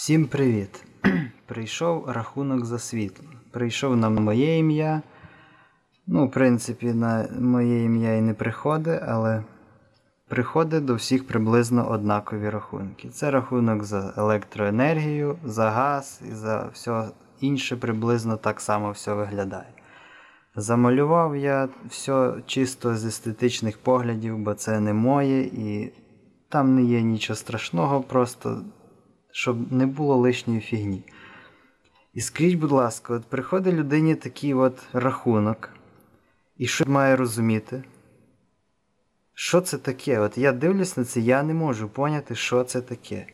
Всім привіт! Прийшов рахунок за світло. Прийшов на моє ім'я. Ну, в принципі, на моє ім'я і не приходить, але приходить до всіх приблизно однакові рахунки. Це рахунок за електроенергію, за газ і за все інше приблизно так само все виглядає. Замалював я все чисто з естетичних поглядів, бо це не моє і там не є нічого страшного, просто щоб не було лишньої фігні. І скажіть, будь ласка, от приходить людині такий от рахунок, і що має розуміти? Що це таке? От я дивлюсь на це, я не можу поняти, що це таке.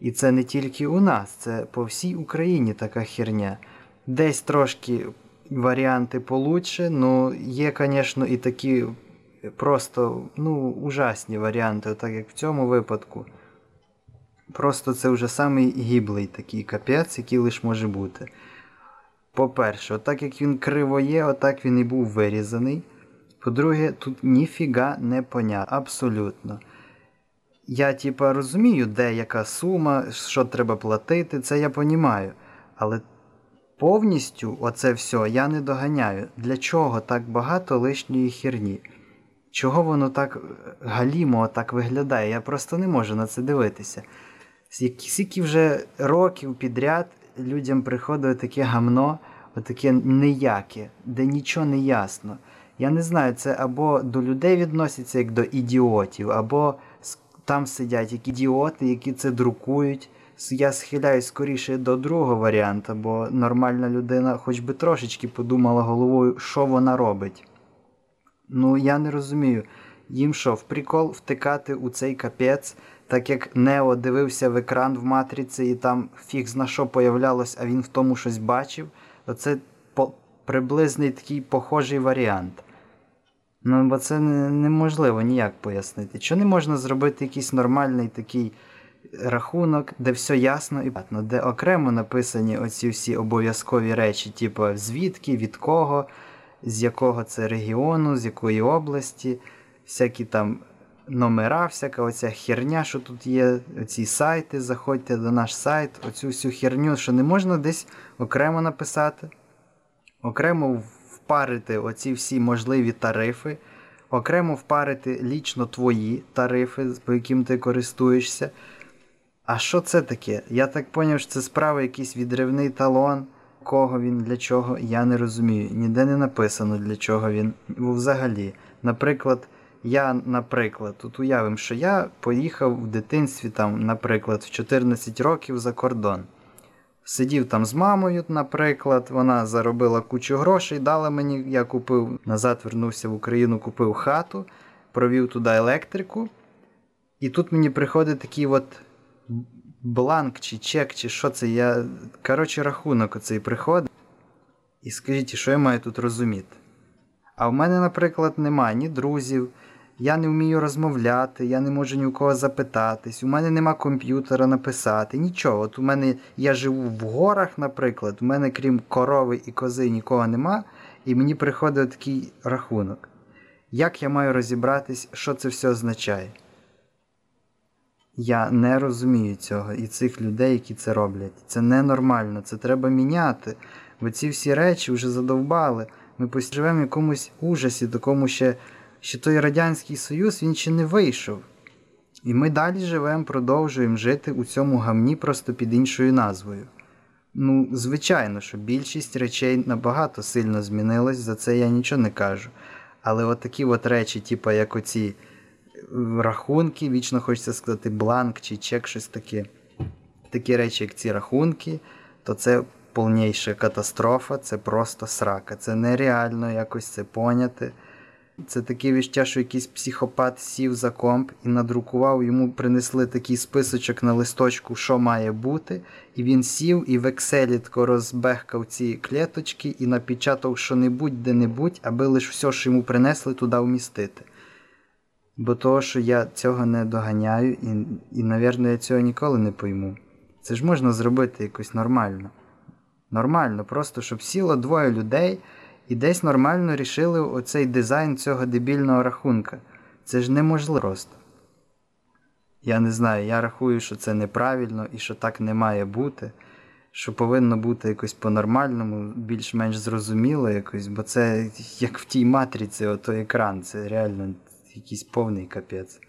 І це не тільки у нас, це по всій Україні така херня. Десь трошки варіанти получше, ну є, звісно, і такі просто ну, ужасні варіанти, так як в цьому випадку. Просто це вже самий гіблий такий капець, який лише може бути. По-перше, отак як він криво є, отак він і був вирізаний. По-друге, тут ніфіга не понятно. Абсолютно. Я, типа, розумію, де яка сума, що треба платити, це я понімаю. Але повністю оце все я не доганяю. Для чого так багато лишньої херні? Чого воно так галімо так виглядає? Я просто не можу на це дивитися. Скільки вже років підряд людям приходить таке гамно, отаке неяке, де нічого не ясно. Я не знаю, це або до людей відноситься як до ідіотів, або там сидять як ідіоти, які це друкують. Я схиляюсь скоріше до другого варіанту, бо нормальна людина хоч би трошечки подумала головою, що вона робить. Ну, я не розумію. Їм що, в прикол втикати у цей капець, так як Нео дивився в екран в матриці і там фіг зна що появлялось, а він в тому щось бачив, то це по приблизний такий похожий варіант. Ну, бо це неможливо ніяк пояснити. Що не можна зробити якийсь нормальний такий рахунок, де все ясно і понятно, де окремо написані оці всі обов'язкові речі, типу звідки, від кого, з якого це регіону, з якої області, всякі там номера, всяка оця херня, що тут є, оці сайти, заходьте до наш сайт, оцю всю херню, що не можна десь окремо написати, окремо впарити оці всі можливі тарифи, окремо впарити лічно твої тарифи, по яким ти користуєшся. А що це таке? Я так зрозумів, що це справа якийсь відривний талон. Кого він, для чого, я не розумію. Ніде не написано, для чого він взагалі. Наприклад, я, наприклад, тут уявимо, що я поїхав в дитинстві, там, наприклад, в 14 років за кордон. Сидів там з мамою, наприклад, вона заробила кучу грошей, дала мені, я купив, назад вернувся в Україну, купив хату, провів туди електрику. І тут мені приходить такий от бланк чи чек, чи що це. я, Коротше, рахунок оцей приходить. І скажіть, що я маю тут розуміти? А в мене, наприклад, немає ні друзів, я не вмію розмовляти, я не можу ні у кого запитатись, у мене нема комп'ютера написати, нічого. От у мене я живу в горах, наприклад, у мене крім корови і кози нікого нема, і мені приходить такий рахунок. Як я маю розібратись, що це все означає? Я не розумію цього і цих людей, які це роблять. Це ненормально, це треба міняти. Бо ці всі речі вже задовбали. Ми живемо в якомусь ужасі, такому ще, що той Радянський Союз він ще не вийшов. І ми далі живемо, продовжуємо жити у цьому гамні просто під іншою назвою. Ну, звичайно, що більшість речей набагато сильно змінилась, за це я нічого не кажу. Але от такі от речі, типу, як оці рахунки, вічно хочеться сказати бланк чи чек, щось таке. Такі речі, як ці рахунки, то це повніша катастрофа, це просто срака. Це нереально якось це поняти. Це таке віща, що якийсь психопат сів за комп і надрукував, йому принесли такий списочок на листочку, що має бути. І він сів і в Excel тако розбехкав ці клеточки і напечатав що-небудь де-небудь, аби лише все, що йому принесли, туди вмістити. Бо того, що я цього не доганяю, і, і, навірно, я цього ніколи не пойму. Це ж можна зробити якось нормально. Нормально, просто щоб сіло двоє людей і десь нормально рішили оцей дизайн цього дебільного рахунка. Це ж неможливо просто. Я не знаю, я рахую, що це неправильно і що так не має бути. Що повинно бути якось по-нормальному, більш-менш зрозуміло якось, бо це як в тій матриці, ото екран, це реально якийсь повний капець.